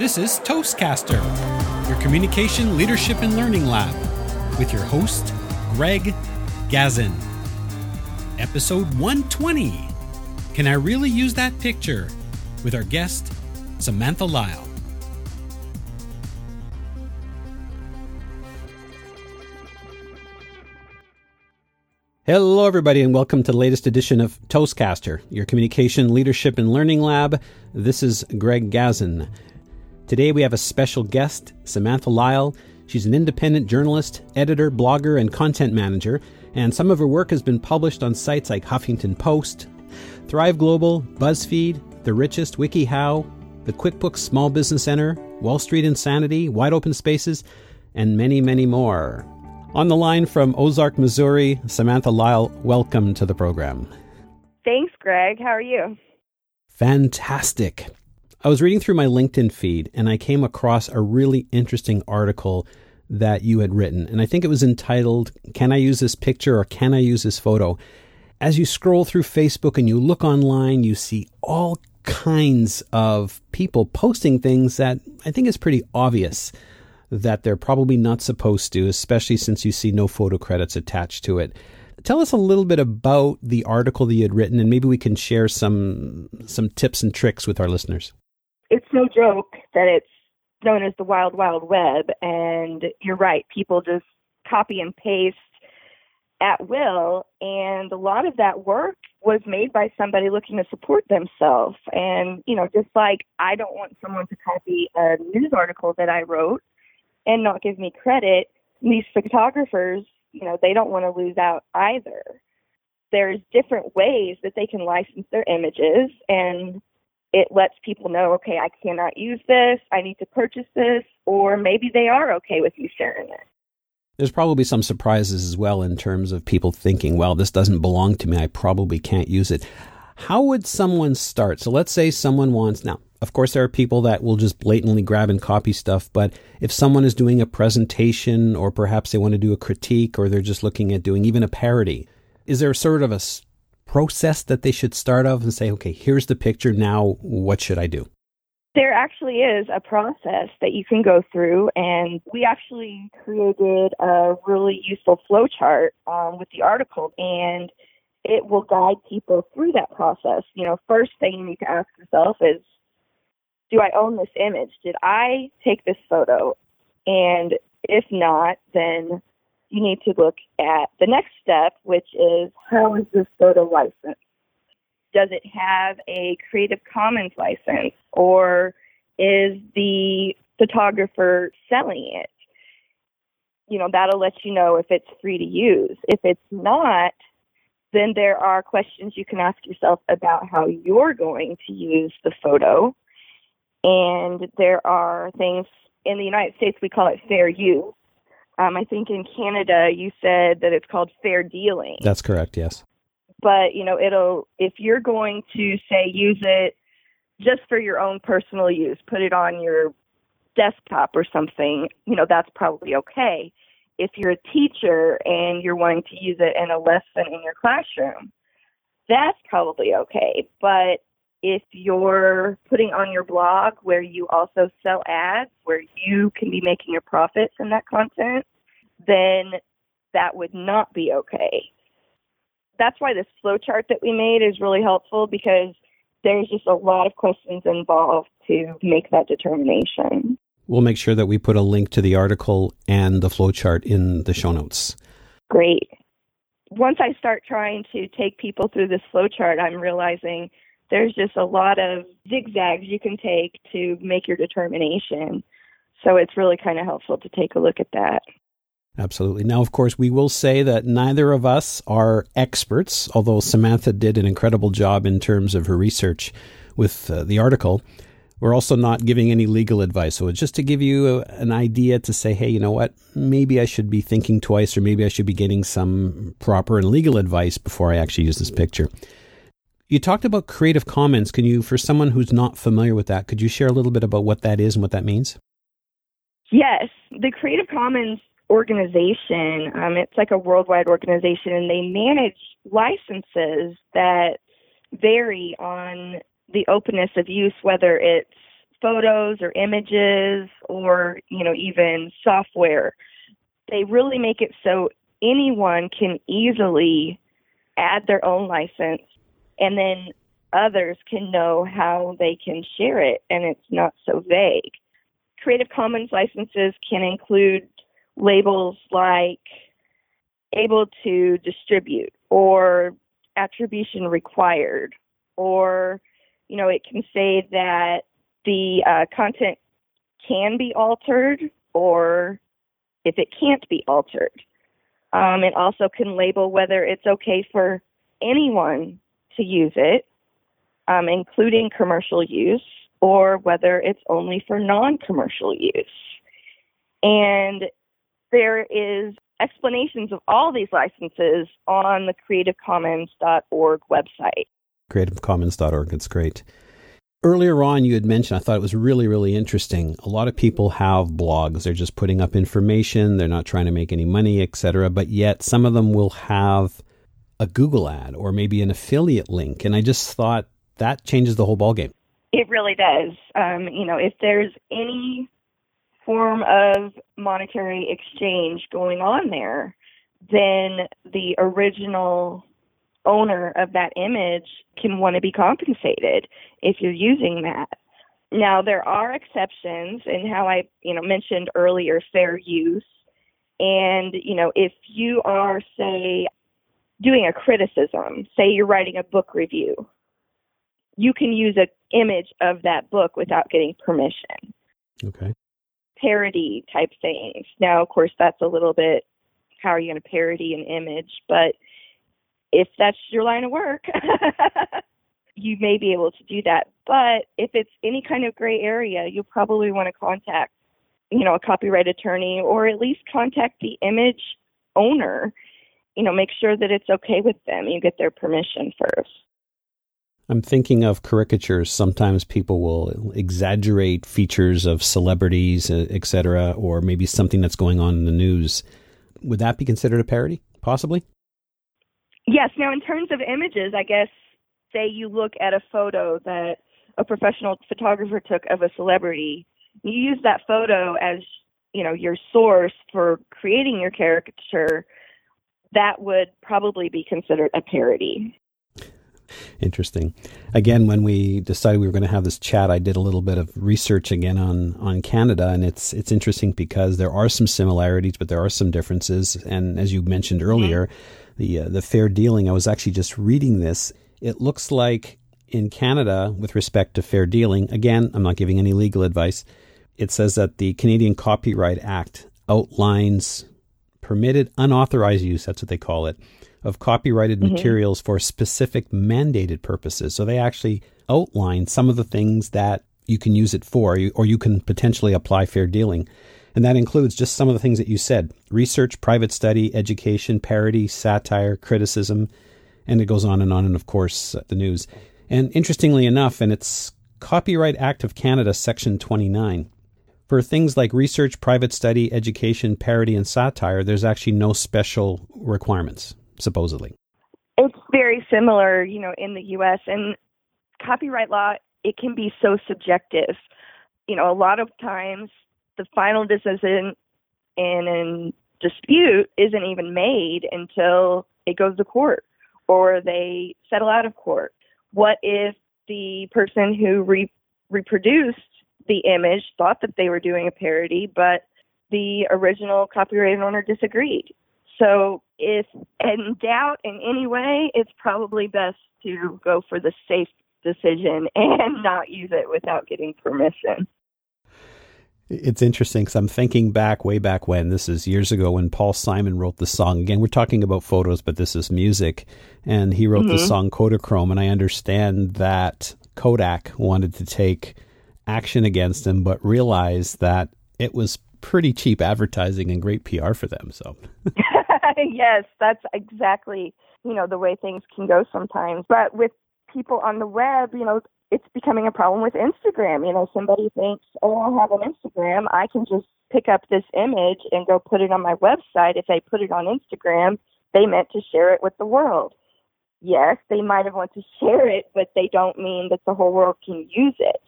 This is Toastcaster, your communication, leadership, and learning lab, with your host, Greg Gazin. Episode 120 Can I Really Use That Picture? with our guest, Samantha Lile. Hello, everybody, and welcome to the latest edition of Toastcaster, your communication, leadership, and learning lab. This is Greg Gazin. Today we have a special guest, Samantha Lile. She's an independent journalist, editor, blogger, and content manager, and some of her work has been published on sites like Huffington Post, Thrive Global, BuzzFeed, The Richest, WikiHow, the QuickBooks Small Business Center, Wall Street Insanity, Wide Open Spaces, and many, many more. On the line from Ozark, Missouri, Samantha Lile, welcome to the program. Thanks, Greg. How are you? Fantastic. I was reading through my LinkedIn feed and I came across a really interesting article that you had written. And I think it was entitled, Can I Use This Picture or Can I Use This Photo? As you scroll through Facebook and you look online, you see all kinds of people posting things that I think is pretty obvious that they're probably not supposed to, especially since you see no photo credits attached to it. Tell us a little bit about the article that you had written, and maybe we can share some some tips and tricks with our listeners. It's no joke that it's known as the Wild Wild Web, and you're right. People just copy and paste at will, and a lot of that work was made by somebody looking to support themselves. And you know, just like I don't want someone to copy a news article that I wrote and not give me credit, these photographers, you know, they don't want to lose out either. There's different ways that they can license their images and it lets people know, okay, I cannot use this, I need to purchase this, or maybe they are okay with you sharing it. There's probably some surprises as well in terms of people thinking, well, this doesn't belong to me, I probably can't use it. How would someone start? So let's say someone wants, now, of course, there are people that will just blatantly grab and copy stuff, but if someone is doing a presentation or perhaps they want to do a critique or they're just looking at doing even a parody, is there sort of a process that they should start off and say, okay, here's the picture, now what should I do? There actually is a process that you can go through, and we actually created a really useful flowchart um, with the article, and it will guide people through that process. You know, first thing you need to ask yourself is do I own this image? Did I take this photo? And if not, then you need to look at the next step, which is how is this photo licensed? Does it have a Creative Commons license or is the photographer selling it? You know, that'll let you know if it's free to use. If it's not, then there are questions you can ask yourself about how you're going to use the photo and there are things in the United States we call it fair use. Um, I think in Canada you said that it's called fair dealing. That's correct. Yes. But you know, it'll if you're going to say use it just for your own personal use, put it on your desktop or something, you know, that's probably okay. If you're a teacher and you're wanting to use it in a lesson in your classroom, that's probably okay. But if you're putting on your blog where you also sell ads, where you can be making a profit from that content, then that would not be okay. That's why this flowchart that we made is really helpful because there's just a lot of questions involved to make that determination. We'll make sure that we put a link to the article and the flowchart in the show notes. Great. Once I start trying to take people through this flowchart, I'm realizing there's just a lot of zigzags you can take to make your determination. So it's really kind of helpful to take a look at that. Absolutely. Now, of course, we will say that neither of us are experts, although Samantha did an incredible job in terms of her research with uh, the article. We're also not giving any legal advice. So it's just to give you a, an idea to say, hey, you know what? Maybe I should be thinking twice, or maybe I should be getting some proper and legal advice before I actually use this picture. You talked about Creative Commons. Can you, for someone who's not familiar with that, could you share a little bit about what that is and what that means? Yes, the Creative Commons organization, um, it's like a worldwide organization, and they manage licenses that vary on the openness of use, whether it's photos or images or, you know, even software. They really make it so anyone can easily add their own license and then others can know how they can share it and it's not so vague. Creative Commons licenses can include labels like able to distribute or attribution required or you know it can say that the uh, content can be altered or if it can't be altered um, it also can label whether it's okay for anyone to use it um, including commercial use or whether it's only for non-commercial use and there is explanations of all these licenses on the creativecommons.org website. Creativecommons.org, it's great. Earlier on, you had mentioned, I thought it was really, really interesting. A lot of people have blogs. They're just putting up information. They're not trying to make any money, etc. But yet, some of them will have a Google ad or maybe an affiliate link. And I just thought that changes the whole ballgame. It really does. Um, you know, if there's any form of monetary exchange going on there, then the original owner of that image can want to be compensated if you're using that. Now there are exceptions and how I, you know, mentioned earlier fair use. And, you know, if you are say doing a criticism, say you're writing a book review, you can use an image of that book without getting permission. Okay parody type things. Now, of course, that's a little bit how are you going to parody an image, but if that's your line of work, you may be able to do that. But if it's any kind of gray area, you'll probably want to contact, you know, a copyright attorney or at least contact the image owner. You know, make sure that it's okay with them. You get their permission first. I'm thinking of caricatures. Sometimes people will exaggerate features of celebrities, uh, etc., or maybe something that's going on in the news. Would that be considered a parody? Possibly. Yes. Now, in terms of images, I guess say you look at a photo that a professional photographer took of a celebrity, you use that photo as you know your source for creating your caricature. That would probably be considered a parody. Interesting. Again, when we decided we were going to have this chat, I did a little bit of research again on on Canada, and it's it's interesting because there are some similarities, but there are some differences. And as you mentioned earlier, mm-hmm. the uh, the fair dealing. I was actually just reading this. It looks like in Canada, with respect to fair dealing, again, I'm not giving any legal advice. It says that the Canadian Copyright Act outlines permitted unauthorized use. That's what they call it of copyrighted mm-hmm. materials for specific mandated purposes. So they actually outline some of the things that you can use it for, or you can potentially apply fair dealing. And that includes just some of the things that you said research, private study, education, parody, satire, criticism, and it goes on and on, and of course, uh, the news. And interestingly enough, and it's Copyright Act of Canada, Section 29, for things like research, private study, education, parody, and satire, there's actually no special requirements supposedly. It's very similar, you know, in the U.S. and copyright law. It can be so subjective. You know, a lot of times the final decision in a dispute isn't even made until it goes to court or they settle out of court. What if the person who re- reproduced the image thought that they were doing a parody, but the original copyright owner disagreed? So, if in doubt in any way, it's probably best to go for the safe decision and not use it without getting permission. It's interesting because I'm thinking back way back when this is years ago when Paul Simon wrote the song. Again, we're talking about photos, but this is music, and he wrote mm-hmm. the song Kodachrome. And I understand that Kodak wanted to take action against him, but realized that it was pretty cheap advertising and great PR for them. So, yes, that's exactly you know the way things can go sometimes. But with people on the web, you know, it's becoming a problem with Instagram. You know, somebody thinks, oh, I have an Instagram, I can just pick up this image and go put it on my website. If they put it on Instagram, they meant to share it with the world. Yes, they might have wanted to share it, but they don't mean that the whole world can use it.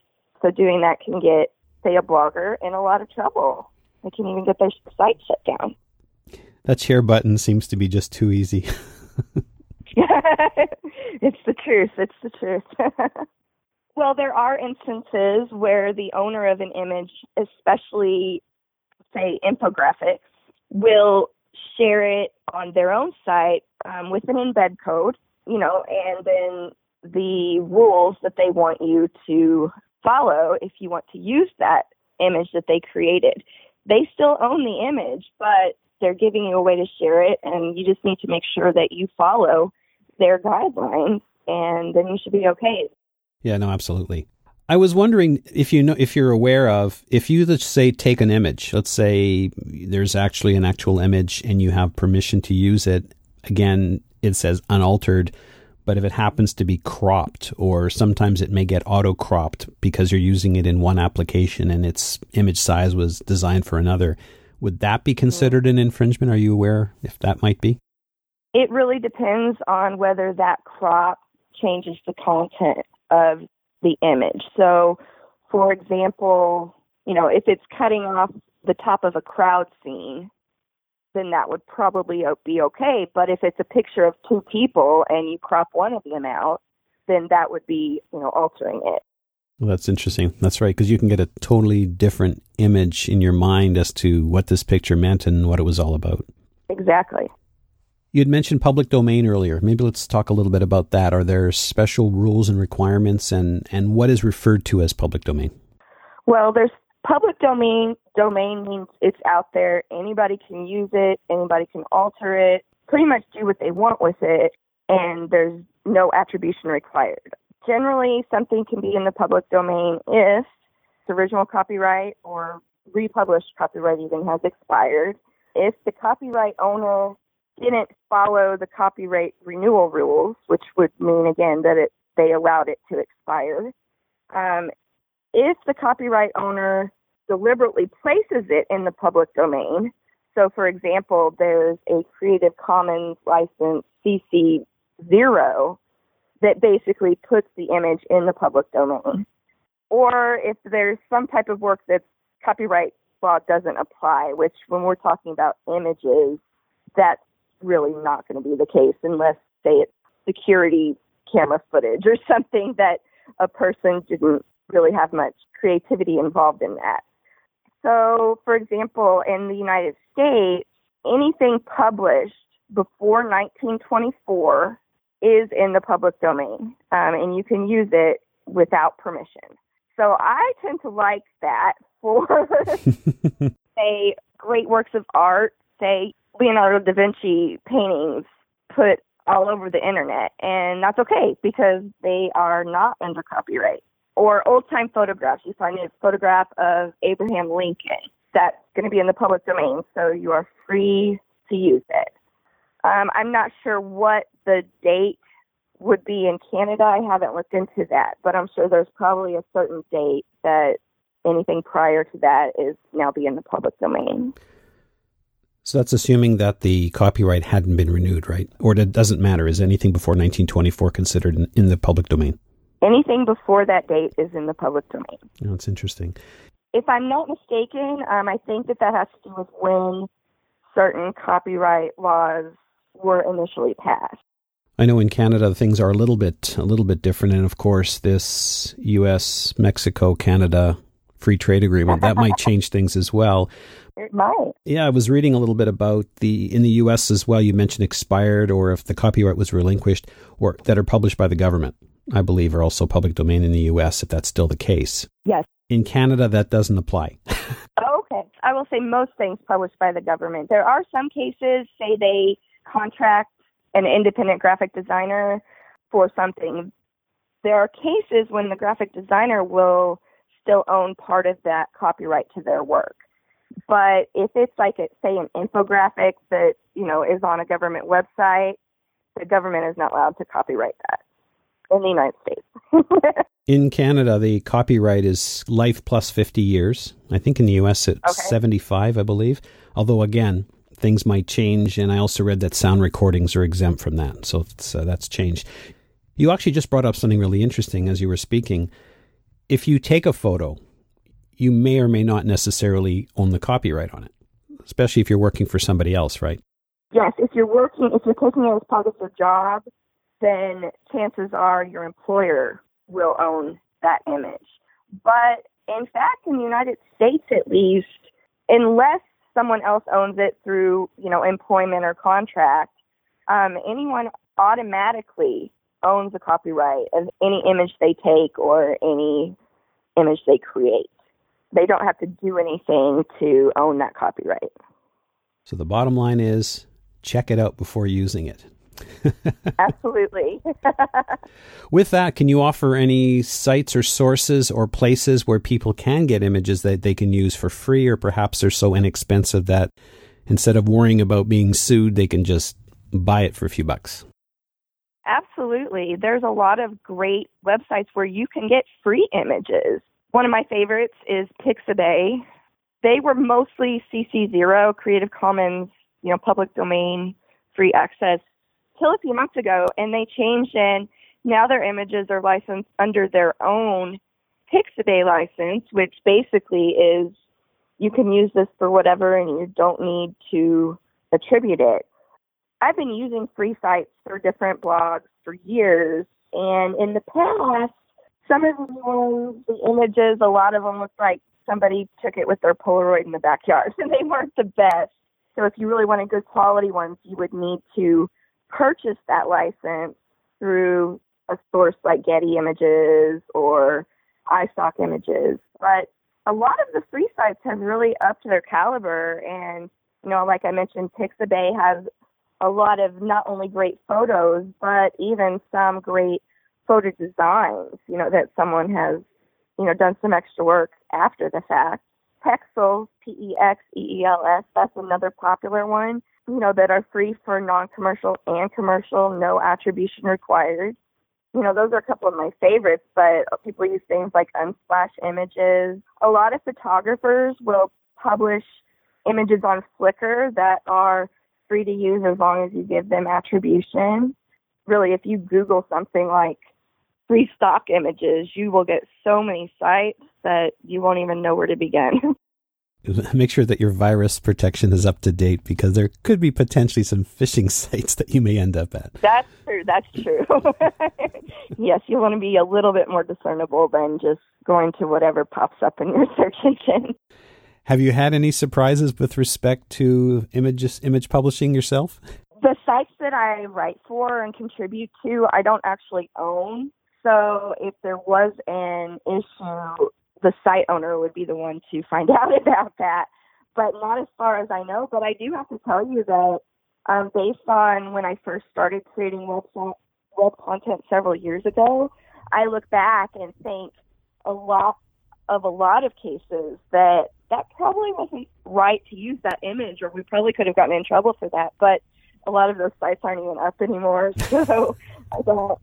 So doing that can get, say, a blogger in a lot of trouble. They can even get their site shut down. That share button seems to be just too easy. it's the truth. It's the truth. well, there are instances where the owner of an image, especially, say, infographics, will share it on their own site um, with an embed code, you know, and then the rules that they want you to follow if you want to use that image that they created. They still own the image, but they're giving you a way to share it, and you just need to make sure that you follow their guidelines, and then you should be okay. Yeah, no, absolutely. I was wondering if you know if you're aware of if you let's say take an image, let's say there's actually an actual image and you have permission to use it. Again, it says unaltered, but if it happens to be cropped or sometimes it may get auto cropped because you're using it in one application and its image size was designed for another, would that be mm-hmm. considered an infringement? Are you aware if that might be? It really depends on whether that crop changes the content of the image. So, for example, you know, if it's cutting off the top of a crowd scene, then that would probably be okay. But if it's a picture of two people and you crop one of them out, then that would be, you know, altering it. Well, that's interesting. That's right, because you can get a totally different image in your mind as to what this picture meant and what it was all about. Exactly. You had mentioned public domain earlier. Maybe let's talk a little bit about that. Are there special rules and requirements, and, and what is referred to as public domain? Well, there's public domain. Domain means it's out there. Anybody can use it. Anybody can alter it. Pretty much do what they want with it, and there's no attribution required. Generally, something can be in the public domain if the original copyright or republished copyright even has expired. If the copyright owner didn't follow the copyright renewal rules, which would mean again that it they allowed it to expire. Um, if the copyright owner deliberately places it in the public domain, so for example, there's a Creative Commons license CC zero that basically puts the image in the public domain, or if there's some type of work that copyright law doesn't apply, which when we're talking about images, that's really not going to be the case unless, say, it's security camera footage or something that a person didn't really have much creativity involved in that. So, for example, in the United States, anything published before 1924 is in the public domain, um, and you can use it without permission. So I tend to like that for, say, great works of art, say Leonardo da Vinci paintings put all over the internet, and that's okay because they are not under copyright. Or old time photographs. You find a photograph of Abraham Lincoln that's going to be in the public domain, so you are free to use it. Um, I'm not sure what the date would be in Canada. I haven't looked into that, but I'm sure there's probably a certain date that anything prior to that is now be in the public domain. So that's assuming that the copyright hadn't been renewed, right? Or it doesn't matter. Is anything before 1924 considered in, in the public domain? Anything before that date is in the public domain. Oh, that's interesting. If I'm not mistaken, um, I think that that has to do with when certain copyright laws were initially passed. I know in Canada things are a little bit a little bit different, and of course this U.S. Mexico Canada free trade agreement that might change things as well. It might. Yeah, I was reading a little bit about the in the U.S. as well. You mentioned expired, or if the copyright was relinquished, or that are published by the government. I believe are also public domain in the U.S. If that's still the case. Yes. In Canada, that doesn't apply. Oh, okay, I will say most things published by the government. There are some cases, say they contract an independent graphic designer for something. There are cases when the graphic designer will still own part of that copyright to their work. But if it's like, a, say, an infographic that you know is on a government website, the government is not allowed to copyright that in the United States. in Canada, the copyright is life plus 50 years. I think in the US it's okay. 75, I believe. Although, again, things might change. And I also read that sound recordings are exempt from that. So uh, that's changed. You actually just brought up something really interesting as you were speaking if you take a photo, you may or may not necessarily own the copyright on it, especially if you're working for somebody else, right? Yes, if you're working, if you're taking it as part of your job, then chances are your employer will own that image. But in fact, in the United States at least, unless someone else owns it through, you know, employment or contract, um, anyone automatically owns the copyright of any image they take or any image they create. They don't have to do anything to own that copyright. So the bottom line is check it out before using it. Absolutely. With that, can you offer any sites or sources or places where people can get images that they can use for free, or perhaps they're so inexpensive that instead of worrying about being sued, they can just buy it for a few bucks? Absolutely. There's a lot of great websites where you can get free images. One of my favorites is Pixabay. They were mostly CC0, Creative Commons, you know, public domain, free access till a few months ago, and they changed and now their images are licensed under their own Pixabay license, which basically is you can use this for whatever and you don't need to attribute it. I've been using free sites for different blogs for years, and in the past, some of the the images, a lot of them looked like somebody took it with their Polaroid in the backyard, and they weren't the best. So if you really wanted good quality ones, you would need to purchase that license through a source like Getty Images or iStock Images. But a lot of the free sites have really upped their caliber, and you know, like I mentioned, Pixabay has a lot of not only great photos, but even some great photo designs, you know, that someone has, you know, done some extra work after the fact. Pexels, P-E-X-E-E-L-S, that's another popular one, you know, that are free for non-commercial and commercial, no attribution required. You know, those are a couple of my favorites, but people use things like Unsplash images. A lot of photographers will publish images on Flickr that are free to use as long as you give them attribution. Really, if you Google something like free stock images, you will get so many sites that you won't even know where to begin. Make sure that your virus protection is up to date because there could be potentially some phishing sites that you may end up at. That's true. That's true. yes, you want to be a little bit more discernible than just going to whatever pops up in your search engine. Have you had any surprises with respect to images, image publishing yourself? The sites that I write for and contribute to, I don't actually own. So if there was an issue, the site owner would be the one to find out about that. But not as far as I know. But I do have to tell you that um, based on when I first started creating website, web content several years ago, I look back and think a lot of a lot of cases that that probably wasn't right to use that image, or we probably could have gotten in trouble for that. But a lot of those sites aren't even up anymore, so I don't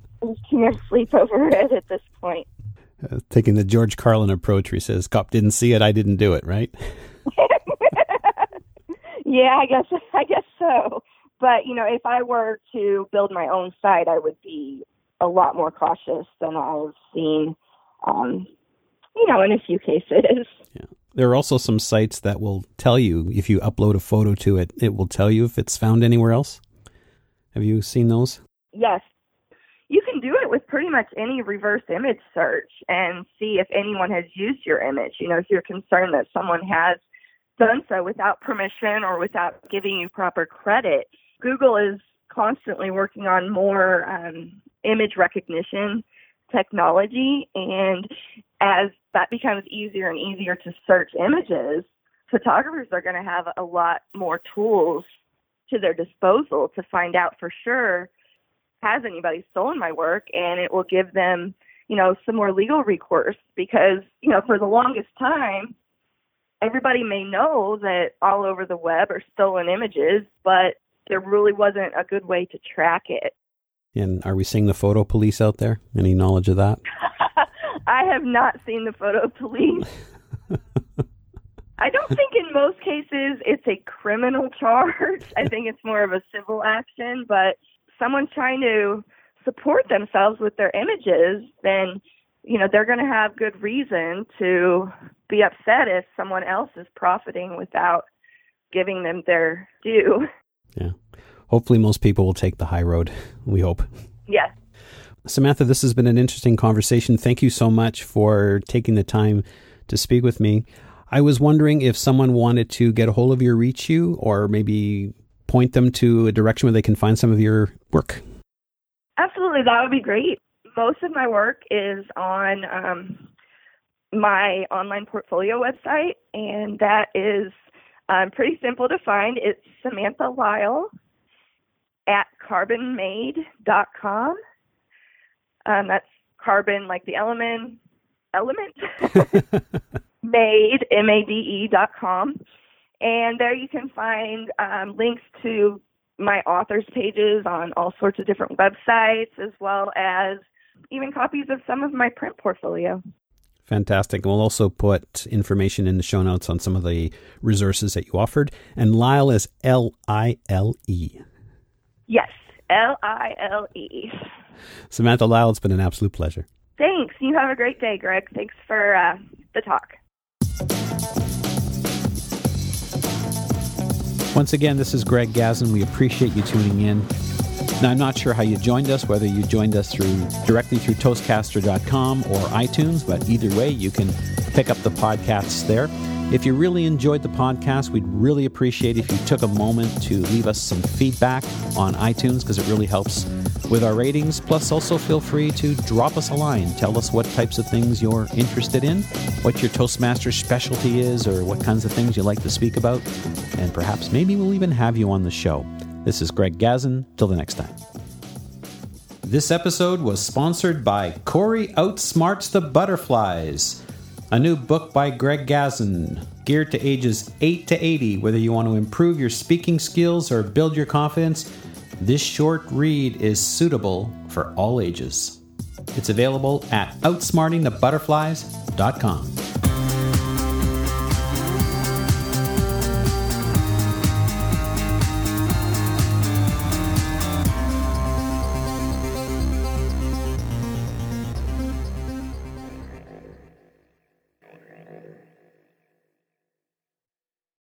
too much sleep over it at this point. Uh, taking the George Carlin approach, where he says, "Cop didn't see it, I didn't do it," right? yeah, I guess I guess so. But you know, if I were to build my own site, I would be a lot more cautious than I've seen um, you know, in a few cases. Yeah. There are also some sites that will tell you if you upload a photo to it, it will tell you if it's found anywhere else. Have you seen those? Yes. You can do it with pretty much any reverse image search and see if anyone has used your image. You know, if you're concerned that someone has done so without permission or without giving you proper credit. Google is constantly working on more um, image recognition technology, and as that becomes easier and easier to search images, photographers are going to have a lot more tools to their disposal to find out for sure has anybody stolen my work and it will give them you know some more legal recourse because you know for the longest time everybody may know that all over the web are stolen images but there really wasn't a good way to track it and are we seeing the photo police out there any knowledge of that I have not seen the photo police. I don't think in most cases it's a criminal charge. I think it's more of a civil action, but someone's trying to support themselves with their images, then you know, they're going to have good reason to be upset if someone else is profiting without giving them their due. Yeah. Hopefully, most people will take the high road. We hope. Yes. Samantha, this has been an interesting conversation. Thank you so much for taking the time to speak with me. I was wondering if someone wanted to get a hold of you, reach you, or maybe point them to a direction where they can find some of your work. Absolutely, that would be great. Most of my work is on um, my online portfolio website, and that is um, pretty simple to find. It's Samantha Lile at carbonmade.com. Um, that's carbon like the element, element, made, M A D E dot com. And there you can find um, links to my authors pages on all sorts of different websites, as well as even copies of some of my print portfolio. Fantastic. We'll also put information in the show notes on some of the resources that you offered. And Lile is L I L E. Yes, L I L E. Samantha Lile, it's been an absolute pleasure. Thanks. You have a great day, Greg. Thanks for uh, the talk. Once again, this is Greg Gazin. We appreciate you tuning in. Now, I'm not sure how you joined us, whether you joined us through directly through Toastcaster.com or iTunes, but either way, you can pick up the podcasts there. If you really enjoyed the podcast, we'd really appreciate if you took a moment to leave us some feedback on iTunes because it really helps with our ratings. Plus, also feel free to drop us a line. Tell us what types of things you're interested in, what your Toastmaster specialty is, or what kinds of things you like to speak about. And perhaps maybe we'll even have you on the show. This is Greg Gazin. Till the next time. This episode was sponsored by Corey Outsmarts the Butterflies a new book by Greg Gazin, geared to ages 8 to 80. Whether you want to improve your speaking skills or build your confidence, this short read is suitable for all ages. It's available at outsmartingthebutterflies.com.